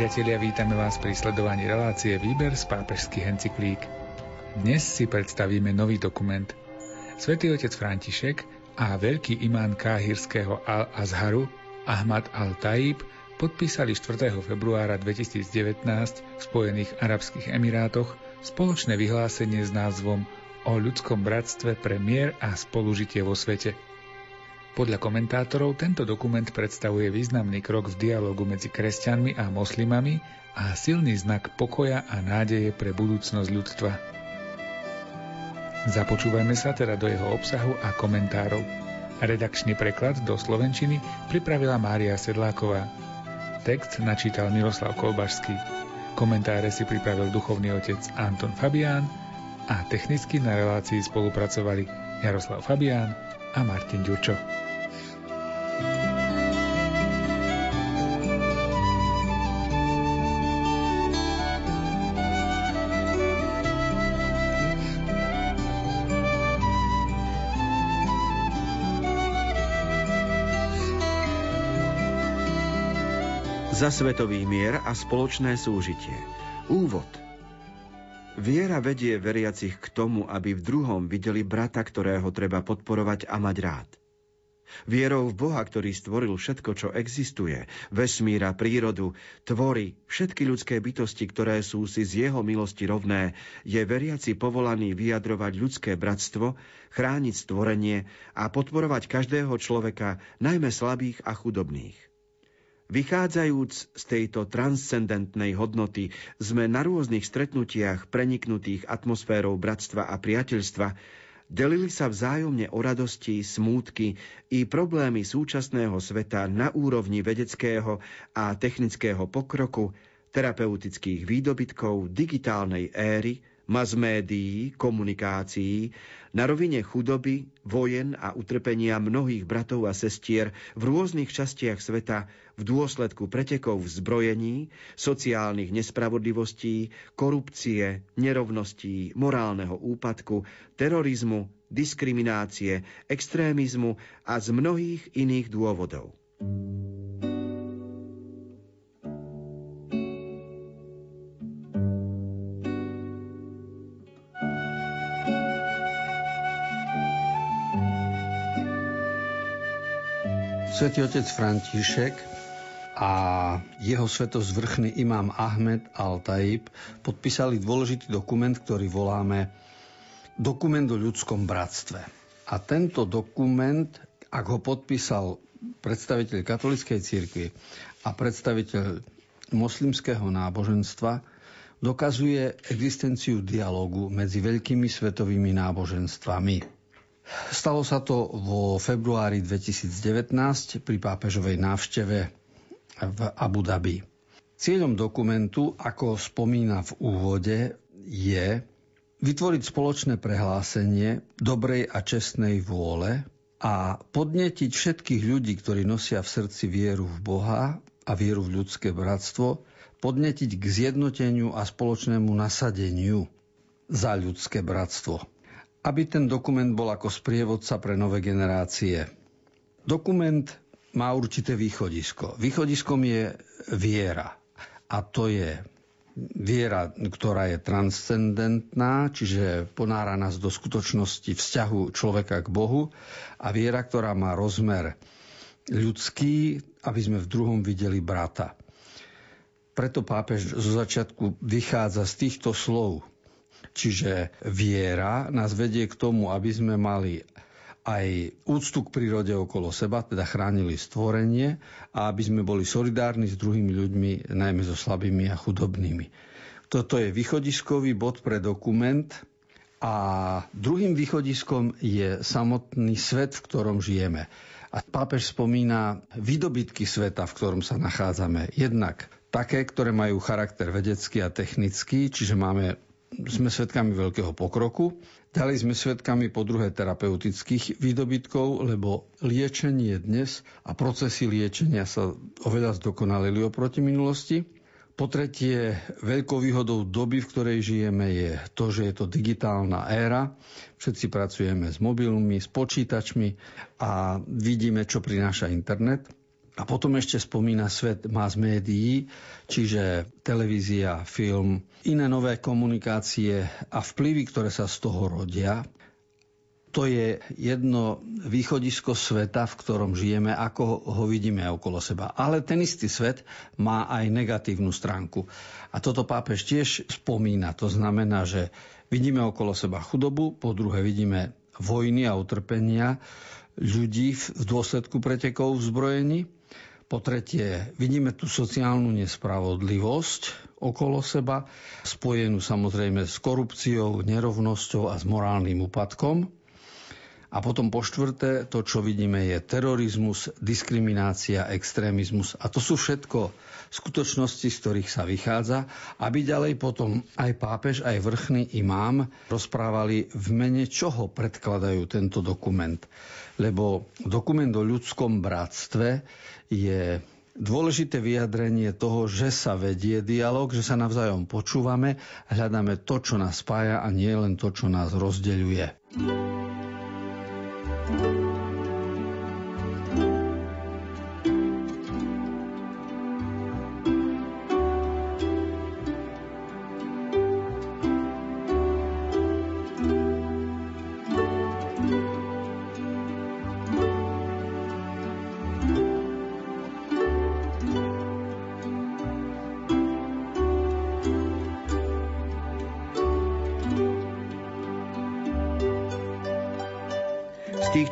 Priatelia, vítame vás pri sledovaní relácie Výber z pápežských encyklík. Dnes si predstavíme nový dokument. Svetý otec František a veľký imán káhirského Al-Azharu Ahmad al-Taib podpísali 4. februára 2019 v Spojených Arabských Emirátoch spoločné vyhlásenie s názvom o ľudskom bratstve pre mier a spolužitie vo svete – podľa komentátorov tento dokument predstavuje významný krok v dialogu medzi kresťanmi a moslimami a silný znak pokoja a nádeje pre budúcnosť ľudstva. Započúvajme sa teda do jeho obsahu a komentárov. Redakčný preklad do slovenčiny pripravila Mária Sedláková. Text načítal Miroslav Kolbašský. Komentáre si pripravil duchovný otec Anton Fabián a technicky na relácii spolupracovali Jaroslav Fabián a Martin Ďurčo. Za svetový mier a spoločné súžitie. Úvod. Viera vedie veriacich k tomu, aby v druhom videli brata, ktorého treba podporovať a mať rád. Vierou v Boha, ktorý stvoril všetko, čo existuje, vesmíra, prírodu, tvory, všetky ľudské bytosti, ktoré sú si z jeho milosti rovné, je veriaci povolaný vyjadrovať ľudské bratstvo, chrániť stvorenie a podporovať každého človeka, najmä slabých a chudobných. Vychádzajúc z tejto transcendentnej hodnoty, sme na rôznych stretnutiach preniknutých atmosférou bratstva a priateľstva delili sa vzájomne o radosti, smútky i problémy súčasného sveta na úrovni vedeckého a technického pokroku, terapeutických výdobytkov, digitálnej éry, mas médií, komunikácií, na rovine chudoby, vojen a utrpenia mnohých bratov a sestier v rôznych častiach sveta v dôsledku pretekov v zbrojení, sociálnych nespravodlivostí, korupcie, nerovností, morálneho úpadku, terorizmu, diskriminácie, extrémizmu a z mnohých iných dôvodov. Svetý otec František a jeho svetozvrchný imám Ahmed al-Taib podpísali dôležitý dokument, ktorý voláme Dokument o ľudskom bratstve. A tento dokument, ak ho podpísal predstaviteľ katolíckej cirkvi a predstaviteľ moslimského náboženstva, dokazuje existenciu dialogu medzi veľkými svetovými náboženstvami Stalo sa to vo februári 2019 pri pápežovej návšteve v Abu Dhabi. Cieľom dokumentu, ako spomína v úvode, je vytvoriť spoločné prehlásenie dobrej a čestnej vôle a podnetiť všetkých ľudí, ktorí nosia v srdci vieru v Boha a vieru v ľudské bratstvo, podnetiť k zjednoteniu a spoločnému nasadeniu za ľudské bratstvo aby ten dokument bol ako sprievodca pre nové generácie. Dokument má určité východisko. Východiskom je viera. A to je viera, ktorá je transcendentná, čiže ponára nás do skutočnosti vzťahu človeka k Bohu a viera, ktorá má rozmer ľudský, aby sme v druhom videli brata. Preto pápež zo začiatku vychádza z týchto slov. Čiže viera nás vedie k tomu, aby sme mali aj úctu k prírode okolo seba, teda chránili stvorenie a aby sme boli solidárni s druhými ľuďmi, najmä so slabými a chudobnými. Toto je východiskový bod pre dokument a druhým východiskom je samotný svet, v ktorom žijeme. A pápež spomína výdobytky sveta, v ktorom sa nachádzame. Jednak také, ktoré majú charakter vedecký a technický, čiže máme sme svedkami veľkého pokroku. Ďalej sme svedkami po druhé terapeutických výdobytkov, lebo liečenie dnes a procesy liečenia sa oveľa zdokonalili oproti minulosti. Po tretie, veľkou výhodou doby, v ktorej žijeme, je to, že je to digitálna éra. Všetci pracujeme s mobilmi, s počítačmi a vidíme, čo prináša internet. A potom ešte spomína svet mass médií, čiže televízia, film, iné nové komunikácie a vplyvy, ktoré sa z toho rodia. To je jedno východisko sveta, v ktorom žijeme, ako ho vidíme okolo seba. Ale ten istý svet má aj negatívnu stránku. A toto pápež tiež spomína. To znamená, že vidíme okolo seba chudobu, po druhé vidíme vojny a utrpenia ľudí v dôsledku pretekov v zbrojení po tretie, vidíme tú sociálnu nespravodlivosť okolo seba, spojenú samozrejme s korupciou, nerovnosťou a s morálnym úpadkom. A potom po štvrté, to, čo vidíme, je terorizmus, diskriminácia, extrémizmus. A to sú všetko skutočnosti, z ktorých sa vychádza, aby ďalej potom aj pápež, aj vrchný imám rozprávali v mene čoho predkladajú tento dokument. Lebo dokument o ľudskom bratstve je dôležité vyjadrenie toho, že sa vedie dialog, že sa navzájom počúvame, hľadáme to, čo nás spája a nie len to, čo nás rozdeľuje.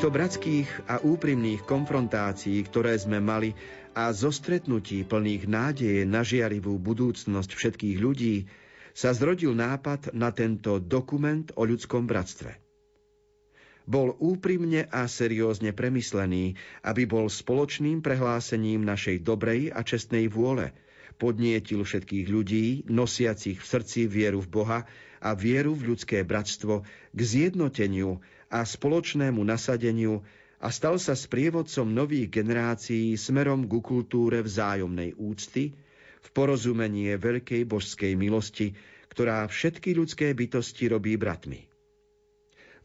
Týchto bratských a úprimných konfrontácií, ktoré sme mali a zo stretnutí plných nádeje na žiarivú budúcnosť všetkých ľudí, sa zrodil nápad na tento dokument o ľudskom bratstve. Bol úprimne a seriózne premyslený, aby bol spoločným prehlásením našej dobrej a čestnej vôle, podnietil všetkých ľudí, nosiacich v srdci vieru v Boha a vieru v ľudské bratstvo k zjednoteniu a spoločnému nasadeniu a stal sa sprievodcom nových generácií smerom ku kultúre vzájomnej úcty, v porozumenie veľkej božskej milosti, ktorá všetky ľudské bytosti robí bratmi.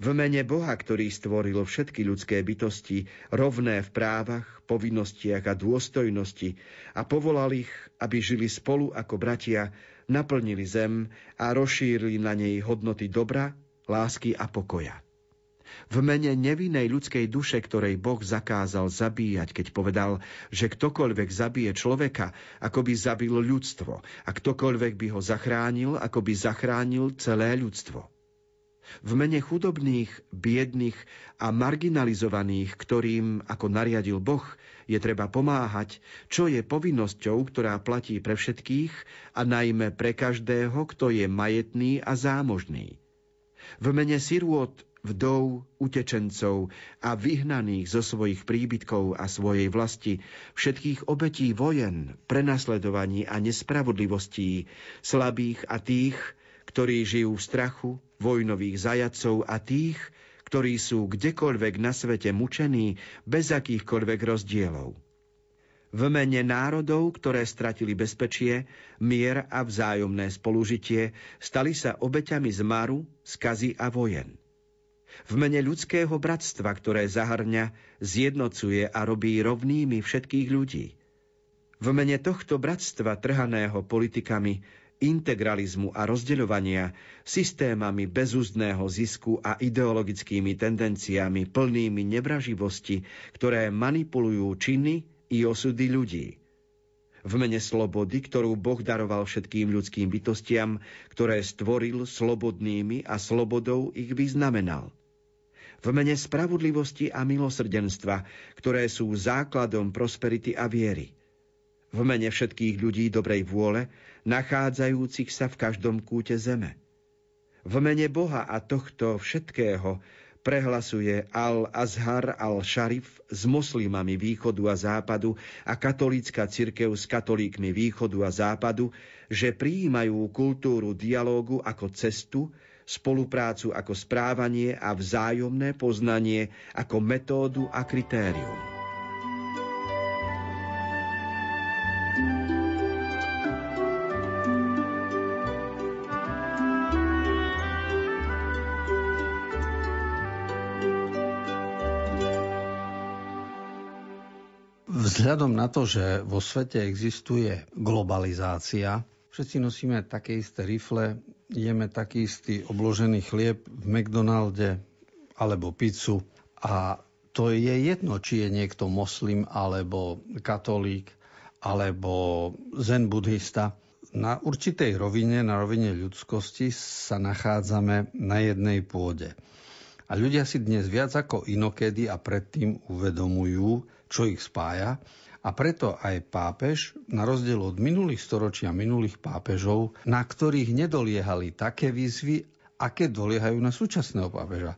V mene Boha, ktorý stvoril všetky ľudské bytosti, rovné v právach, povinnostiach a dôstojnosti a povolal ich, aby žili spolu ako bratia, naplnili zem a rozšírili na nej hodnoty dobra, lásky a pokoja v mene nevinnej ľudskej duše, ktorej Boh zakázal zabíjať, keď povedal, že ktokoľvek zabije človeka, ako by zabil ľudstvo, a ktokoľvek by ho zachránil, ako by zachránil celé ľudstvo. V mene chudobných, biedných a marginalizovaných, ktorým, ako nariadil Boh, je treba pomáhať, čo je povinnosťou, ktorá platí pre všetkých a najmä pre každého, kto je majetný a zámožný. V mene sirôt, vdov, utečencov a vyhnaných zo svojich príbytkov a svojej vlasti, všetkých obetí vojen, prenasledovaní a nespravodlivostí, slabých a tých, ktorí žijú v strachu, vojnových zajacov a tých, ktorí sú kdekoľvek na svete mučení bez akýchkoľvek rozdielov. V mene národov, ktoré stratili bezpečie, mier a vzájomné spolužitie, stali sa obeťami zmaru, skazy a vojen v mene ľudského bratstva, ktoré zahrňa, zjednocuje a robí rovnými všetkých ľudí. V mene tohto bratstva trhaného politikami, integralizmu a rozdeľovania, systémami bezúzdného zisku a ideologickými tendenciami plnými nevraživosti, ktoré manipulujú činy i osudy ľudí. V mene slobody, ktorú Boh daroval všetkým ľudským bytostiam, ktoré stvoril slobodnými a slobodou ich vyznamenal – v mene spravodlivosti a milosrdenstva, ktoré sú základom prosperity a viery. V mene všetkých ľudí dobrej vôle, nachádzajúcich sa v každom kúte zeme. V mene Boha a tohto všetkého prehlasuje Al-Azhar al-Sharif s moslimami východu a západu a katolícka cirkev s katolíkmi východu a západu, že prijímajú kultúru dialógu ako cestu, spoluprácu ako správanie a vzájomné poznanie ako metódu a kritérium. Vzhľadom na to, že vo svete existuje globalizácia, všetci nosíme také isté rifle, jeme taký istý obložený chlieb v McDonalde alebo pizzu a to je jedno, či je niekto moslim alebo katolík alebo zen buddhista. Na určitej rovine, na rovine ľudskosti sa nachádzame na jednej pôde. A ľudia si dnes viac ako inokedy a predtým uvedomujú, čo ich spája. A preto aj pápež, na rozdiel od minulých storočí a minulých pápežov, na ktorých nedoliehali také výzvy, aké doliehajú na súčasného pápeža.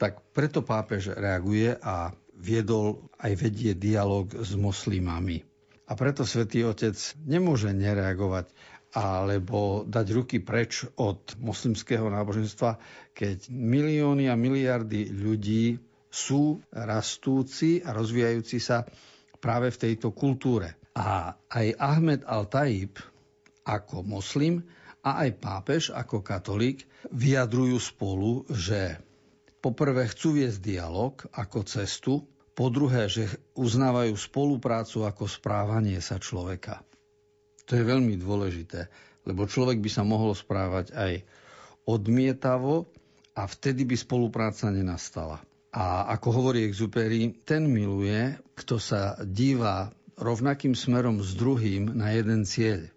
Tak preto pápež reaguje a viedol aj vedie dialog s moslimami. A preto svätý Otec nemôže nereagovať alebo dať ruky preč od moslimského náboženstva, keď milióny a miliardy ľudí sú rastúci a rozvíjajúci sa práve v tejto kultúre. A aj Ahmed al-Taib ako moslim a aj pápež ako katolík vyjadrujú spolu, že poprvé chcú viesť dialog ako cestu, po druhé, že uznávajú spoluprácu ako správanie sa človeka. To je veľmi dôležité, lebo človek by sa mohol správať aj odmietavo a vtedy by spolupráca nenastala. A ako hovorí Exupery, ten miluje, kto sa díva rovnakým smerom s druhým na jeden cieľ.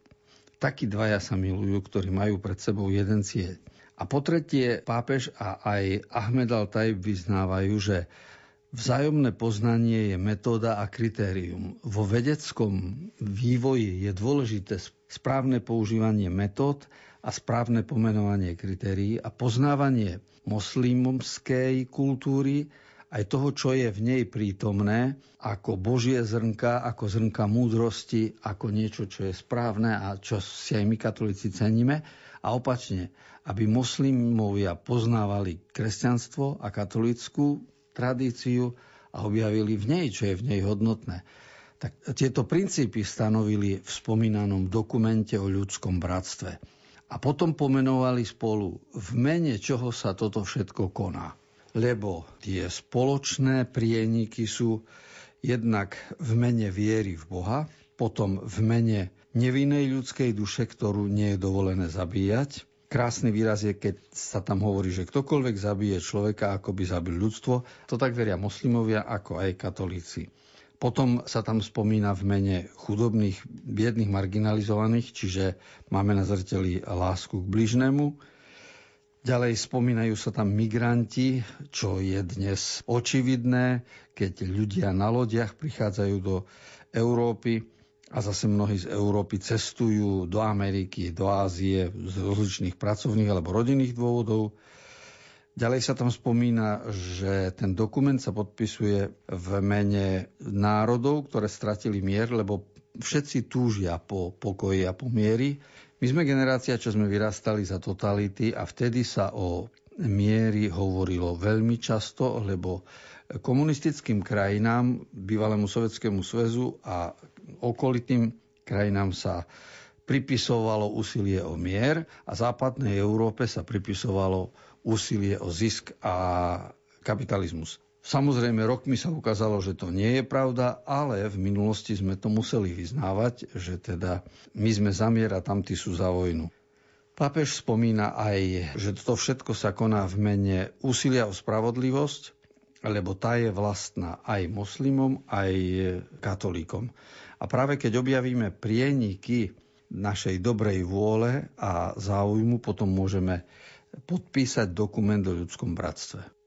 Takí dvaja sa milujú, ktorí majú pred sebou jeden cieľ. A po tretie, pápež a aj Ahmed al-Tajb vyznávajú, že Vzájomné poznanie je metóda a kritérium. Vo vedeckom vývoji je dôležité správne používanie metód a správne pomenovanie kritérií a poznávanie moslimskej kultúry, aj toho, čo je v nej prítomné, ako božie zrnka, ako zrnka múdrosti, ako niečo, čo je správne a čo si aj my katolíci ceníme. A opačne, aby moslimovia poznávali kresťanstvo a katolícku tradíciu a objavili v nej, čo je v nej hodnotné. Tak tieto princípy stanovili v spomínanom dokumente o ľudskom bratstve. A potom pomenovali spolu, v mene čoho sa toto všetko koná. Lebo tie spoločné prieniky sú jednak v mene viery v Boha, potom v mene nevinnej ľudskej duše, ktorú nie je dovolené zabíjať, Krásny výraz je, keď sa tam hovorí, že ktokoľvek zabije človeka, ako by zabil ľudstvo. To tak veria moslimovia, ako aj katolíci. Potom sa tam spomína v mene chudobných, biedných, marginalizovaných, čiže máme na zreteli lásku k bližnému. Ďalej spomínajú sa tam migranti, čo je dnes očividné, keď ľudia na lodiach prichádzajú do Európy a zase mnohí z Európy cestujú do Ameriky, do Ázie z rozličných pracovných alebo rodinných dôvodov. Ďalej sa tam spomína, že ten dokument sa podpisuje v mene národov, ktoré stratili mier, lebo všetci túžia po pokoji a po miery. My sme generácia, čo sme vyrastali za totality a vtedy sa o miery hovorilo veľmi často, lebo komunistickým krajinám, bývalému Sovjetskému zväzu a okolitým krajinám sa pripisovalo úsilie o mier a západnej Európe sa pripisovalo úsilie o zisk a kapitalizmus. Samozrejme, rokmi sa ukázalo, že to nie je pravda, ale v minulosti sme to museli vyznávať, že teda my sme za mier a tamtí sú za vojnu. Pápež spomína aj, že to všetko sa koná v mene úsilia o spravodlivosť, lebo tá je vlastná aj moslimom, aj katolíkom. A práve keď objavíme prieniky našej dobrej vôle a záujmu, potom môžeme podpísať dokument o ľudskom bratstve.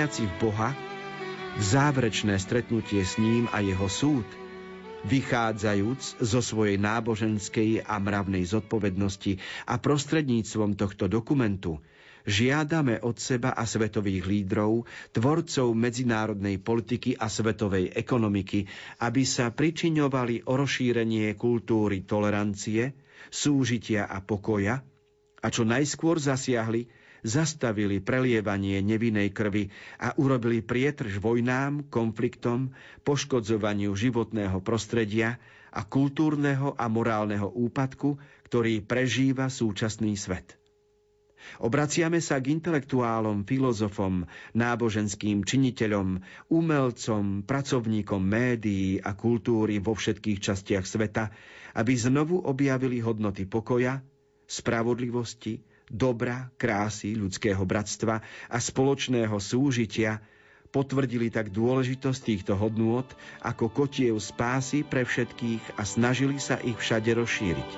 Veriaci v Boha, v záverečné stretnutie s ním a jeho súd, vychádzajúc zo svojej náboženskej a mravnej zodpovednosti a prostredníctvom tohto dokumentu, žiadame od seba a svetových lídrov, tvorcov medzinárodnej politiky a svetovej ekonomiky, aby sa pričiňovali o rozšírenie kultúry tolerancie, súžitia a pokoja a čo najskôr zasiahli, zastavili prelievanie nevinnej krvi a urobili prietrž vojnám, konfliktom, poškodzovaniu životného prostredia a kultúrneho a morálneho úpadku, ktorý prežíva súčasný svet. Obraciame sa k intelektuálom, filozofom, náboženským činiteľom, umelcom, pracovníkom médií a kultúry vo všetkých častiach sveta, aby znovu objavili hodnoty pokoja, spravodlivosti, dobra, krásy, ľudského bratstva a spoločného súžitia, potvrdili tak dôležitosť týchto hodnôt ako kotiev spásy pre všetkých a snažili sa ich všade rozšíriť.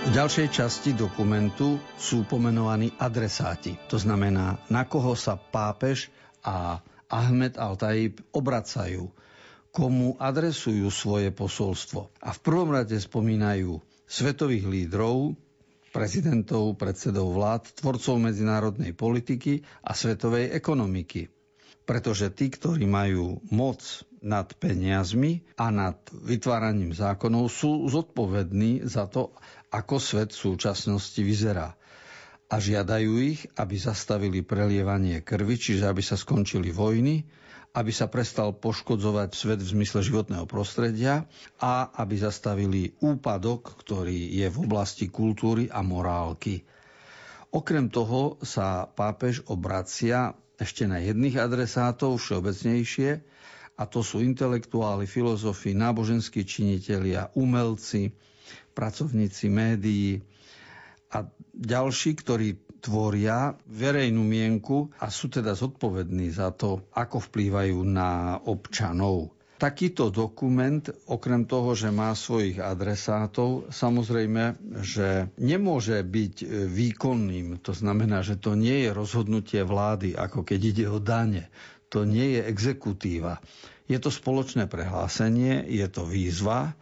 V ďalšej časti dokumentu sú pomenovaní adresáti. To znamená, na koho sa pápež a Ahmed al-Tajib obracajú, komu adresujú svoje posolstvo. A v prvom rade spomínajú svetových lídrov, prezidentov, predsedov vlád, tvorcov medzinárodnej politiky a svetovej ekonomiky. Pretože tí, ktorí majú moc nad peniazmi a nad vytváraním zákonov, sú zodpovední za to, ako svet v súčasnosti vyzerá. A žiadajú ich, aby zastavili prelievanie krvi, čiže aby sa skončili vojny, aby sa prestal poškodzovať svet v zmysle životného prostredia a aby zastavili úpadok, ktorý je v oblasti kultúry a morálky. Okrem toho sa pápež obracia ešte na jedných adresátov všeobecnejšie, a to sú intelektuáli, filozofi, náboženskí činitelia, umelci, pracovníci médií a ďalší, ktorí tvoria verejnú mienku a sú teda zodpovední za to, ako vplývajú na občanov. Takýto dokument, okrem toho, že má svojich adresátov, samozrejme, že nemôže byť výkonným. To znamená, že to nie je rozhodnutie vlády, ako keď ide o dane. To nie je exekutíva. Je to spoločné prehlásenie, je to výzva,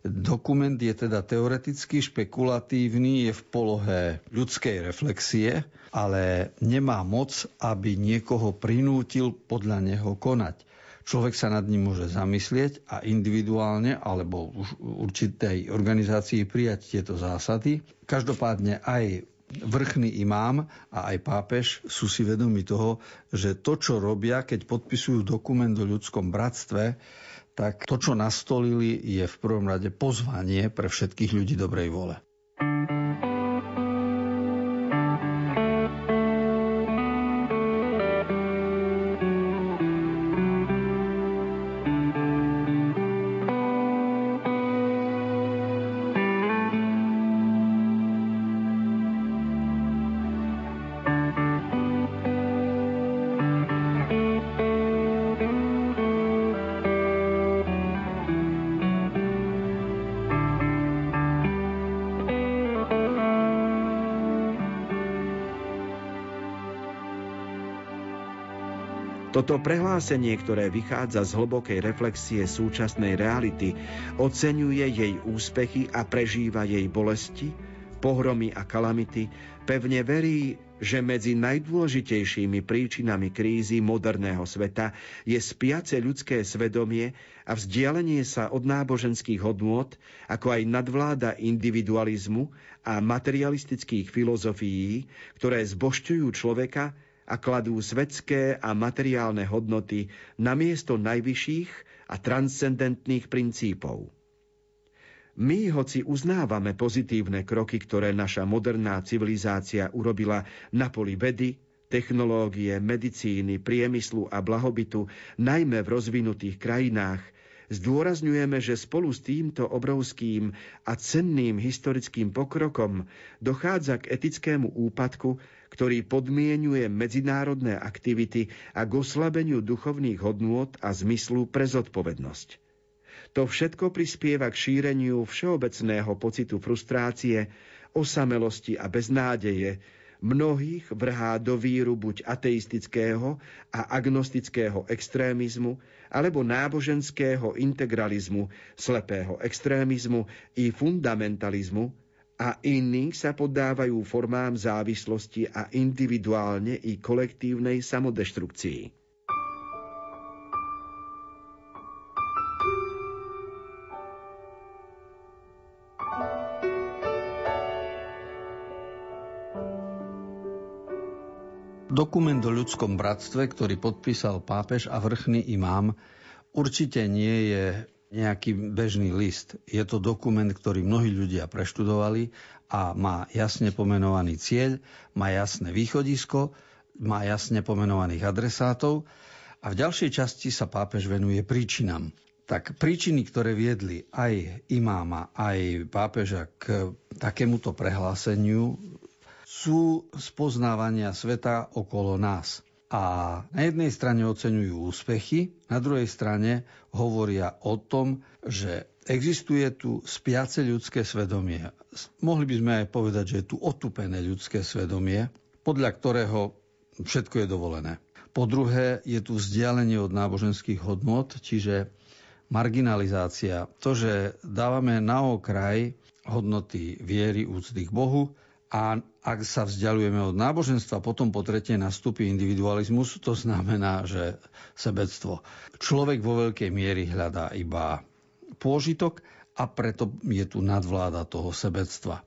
Dokument je teda teoreticky špekulatívny, je v polohe ľudskej reflexie, ale nemá moc, aby niekoho prinútil podľa neho konať. Človek sa nad ním môže zamyslieť a individuálne alebo už určitej organizácii prijať tieto zásady. Každopádne aj vrchný imám a aj pápež sú si vedomi toho, že to, čo robia, keď podpisujú dokument o ľudskom bratstve, tak to, čo nastolili, je v prvom rade pozvanie pre všetkých ľudí dobrej vole. Toto prehlásenie, ktoré vychádza z hlbokej reflexie súčasnej reality, oceňuje jej úspechy a prežíva jej bolesti, pohromy a kalamity, pevne verí, že medzi najdôležitejšími príčinami krízy moderného sveta je spiace ľudské svedomie a vzdialenie sa od náboženských hodnôt, ako aj nadvláda individualizmu a materialistických filozofií, ktoré zbošťujú človeka a kladú svetské a materiálne hodnoty na miesto najvyšších a transcendentných princípov. My, hoci uznávame pozitívne kroky, ktoré naša moderná civilizácia urobila na poli vedy, technológie, medicíny, priemyslu a blahobytu, najmä v rozvinutých krajinách, zdôrazňujeme, že spolu s týmto obrovským a cenným historickým pokrokom dochádza k etickému úpadku, ktorý podmienuje medzinárodné aktivity a k oslabeniu duchovných hodnôt a zmyslu pre zodpovednosť. To všetko prispieva k šíreniu všeobecného pocitu frustrácie, osamelosti a beznádeje, mnohých vrhá do víru buď ateistického a agnostického extrémizmu, alebo náboženského integralizmu, slepého extrémizmu i fundamentalizmu, a iní sa poddávajú formám závislosti a individuálne i kolektívnej samodeštrukcii. Dokument o ľudskom bratstve, ktorý podpísal pápež a vrchný imám, určite nie je nejaký bežný list. Je to dokument, ktorý mnohí ľudia preštudovali a má jasne pomenovaný cieľ, má jasné východisko, má jasne pomenovaných adresátov a v ďalšej časti sa pápež venuje príčinám. Tak príčiny, ktoré viedli aj imáma, aj pápeža k takémuto prehláseniu, sú spoznávania sveta okolo nás. A na jednej strane oceňujú úspechy, na druhej strane hovoria o tom, že existuje tu spiace ľudské svedomie. Mohli by sme aj povedať, že je tu otupené ľudské svedomie, podľa ktorého všetko je dovolené. Po druhé, je tu vzdialenie od náboženských hodnot, čiže marginalizácia. To, že dávame na okraj hodnoty viery, úcty k Bohu a ak sa vzdialujeme od náboženstva, potom po tretie nastúpi individualizmus, to znamená, že sebectvo. Človek vo veľkej miery hľadá iba pôžitok a preto je tu nadvláda toho sebectva.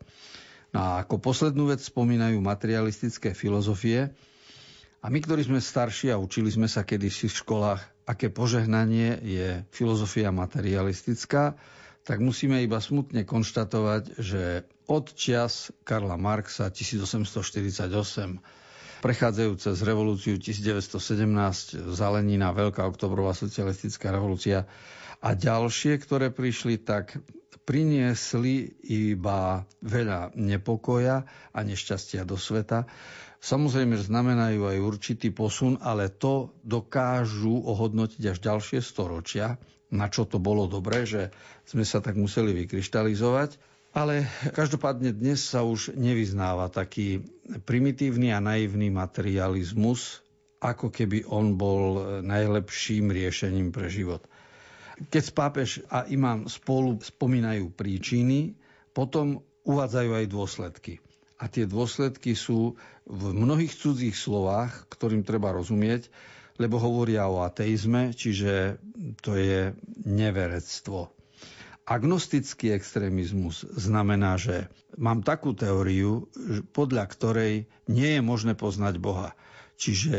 No a ako poslednú vec spomínajú materialistické filozofie. A my, ktorí sme starší a učili sme sa kedysi v školách, aké požehnanie je filozofia materialistická, tak musíme iba smutne konštatovať, že od čias Karla Marxa 1848 prechádzajúce z revolúciu 1917, Zalenina, Veľká oktobrová socialistická revolúcia a ďalšie, ktoré prišli, tak priniesli iba veľa nepokoja a nešťastia do sveta. Samozrejme, znamenajú aj určitý posun, ale to dokážu ohodnotiť až ďalšie storočia na čo to bolo dobré, že sme sa tak museli vykryštalizovať. Ale každopádne dnes sa už nevyznáva taký primitívny a naivný materializmus, ako keby on bol najlepším riešením pre život. Keď pápež a imám spolu spomínajú príčiny, potom uvádzajú aj dôsledky. A tie dôsledky sú v mnohých cudzích slovách, ktorým treba rozumieť, lebo hovoria o ateizme, čiže to je neverectvo. Agnostický extrémizmus znamená, že mám takú teóriu, podľa ktorej nie je možné poznať Boha. Čiže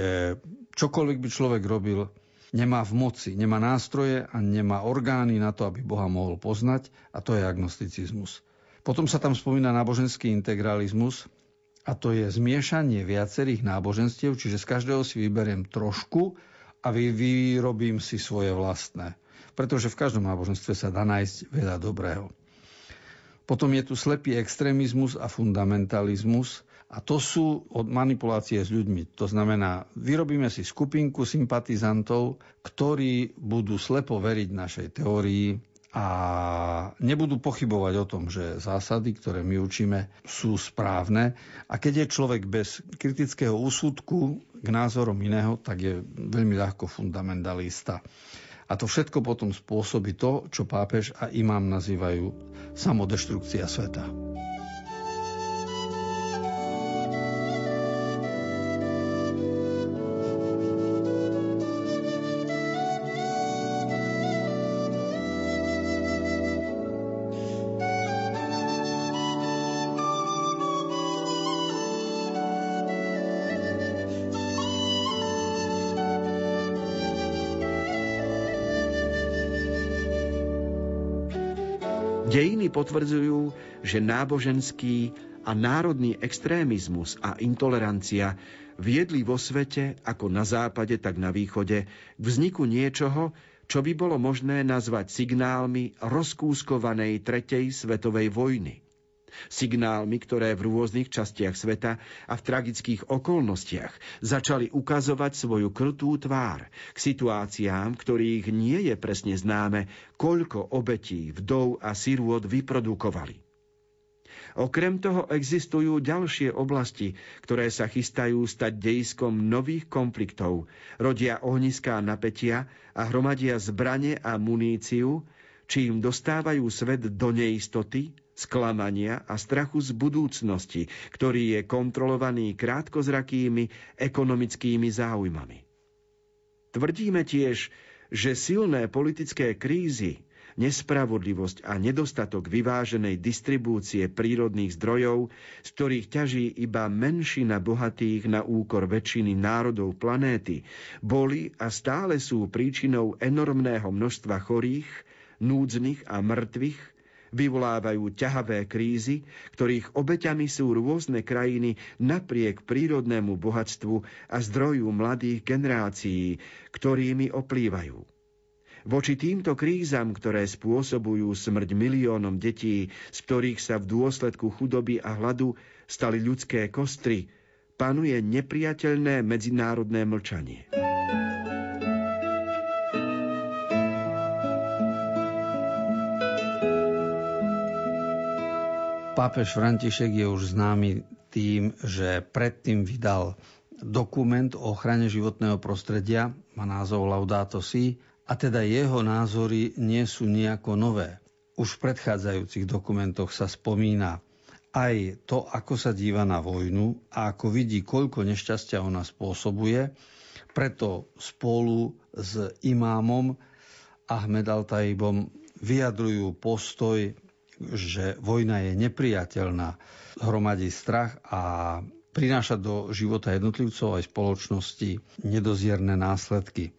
čokoľvek by človek robil, nemá v moci, nemá nástroje a nemá orgány na to, aby Boha mohol poznať a to je agnosticizmus. Potom sa tam spomína náboženský integralizmus, a to je zmiešanie viacerých náboženstiev, čiže z každého si vyberiem trošku a vy, vyrobím si svoje vlastné. Pretože v každom náboženstve sa dá nájsť veľa dobrého. Potom je tu slepý extrémizmus a fundamentalizmus a to sú od manipulácie s ľuďmi. To znamená, vyrobíme si skupinku sympatizantov, ktorí budú slepo veriť našej teórii, a nebudú pochybovať o tom, že zásady, ktoré my učíme, sú správne. A keď je človek bez kritického úsudku k názorom iného, tak je veľmi ľahko fundamentalista. A to všetko potom spôsobí to, čo pápež a imám nazývajú samodeštrukcia sveta. Potvrdzujú, že náboženský a národný extrémizmus a intolerancia viedli vo svete, ako na západe, tak na východe, k vzniku niečoho, čo by bolo možné nazvať signálmi rozkúskovanej tretej svetovej vojny signálmi, ktoré v rôznych častiach sveta a v tragických okolnostiach začali ukazovať svoju krutú tvár k situáciám, ktorých nie je presne známe, koľko obetí, vdov a sirôt vyprodukovali. Okrem toho existujú ďalšie oblasti, ktoré sa chystajú stať dejskom nových konfliktov, rodia ohniská napätia a hromadia zbranie a muníciu, čím dostávajú svet do neistoty, sklamania a strachu z budúcnosti, ktorý je kontrolovaný krátkozrakými ekonomickými záujmami. Tvrdíme tiež, že silné politické krízy nespravodlivosť a nedostatok vyváženej distribúcie prírodných zdrojov, z ktorých ťaží iba menšina bohatých na úkor väčšiny národov planéty, boli a stále sú príčinou enormného množstva chorých, núdznych a mŕtvych, vyvolávajú ťahavé krízy, ktorých obeťami sú rôzne krajiny napriek prírodnému bohatstvu a zdroju mladých generácií, ktorými oplývajú. Voči týmto krízam, ktoré spôsobujú smrť miliónom detí, z ktorých sa v dôsledku chudoby a hladu stali ľudské kostry, panuje nepriateľné medzinárodné mlčanie. Pápež František je už známy tým, že predtým vydal dokument o ochrane životného prostredia, má názov Laudato Si, a teda jeho názory nie sú nejako nové. Už v predchádzajúcich dokumentoch sa spomína aj to, ako sa díva na vojnu a ako vidí, koľko nešťastia ona spôsobuje. Preto spolu s imámom Ahmed Al-Taibom vyjadrujú postoj, že vojna je nepriateľná, hromadí strach a prináša do života jednotlivcov aj spoločnosti nedozierne následky.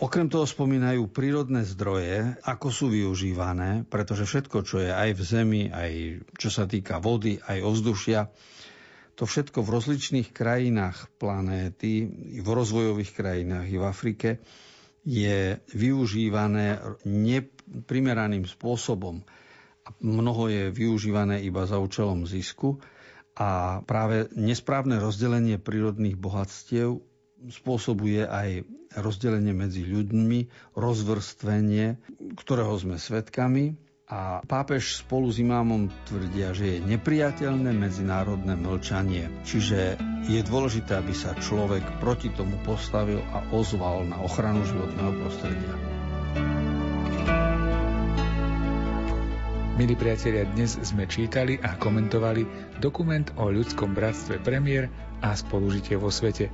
Okrem toho spomínajú prírodné zdroje, ako sú využívané, pretože všetko, čo je aj v zemi, aj čo sa týka vody, aj ovzdušia, to všetko v rozličných krajinách planéty, v rozvojových krajinách i v Afrike, je využívané neprimeraným spôsobom. Mnoho je využívané iba za účelom zisku a práve nesprávne rozdelenie prírodných bohatstiev spôsobuje aj rozdelenie medzi ľuďmi, rozvrstvenie, ktorého sme svedkami. A pápež spolu s imámom tvrdia, že je nepriateľné medzinárodné mlčanie. Čiže je dôležité, aby sa človek proti tomu postavil a ozval na ochranu životného prostredia. Milí priatelia, dnes sme čítali a komentovali dokument o ľudskom bratstve premiér a spolužitie vo svete.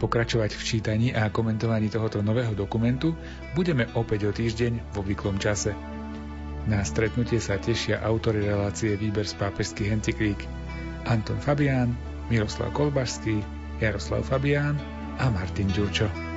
Pokračovať v čítaní a komentovaní tohoto nového dokumentu budeme opäť o týždeň v obvyklom čase. Na stretnutie sa tešia autory relácie Výber z pápežských encyklík Anton Fabián, Miroslav Kolbašský, Jaroslav Fabián a Martin Ďurčo.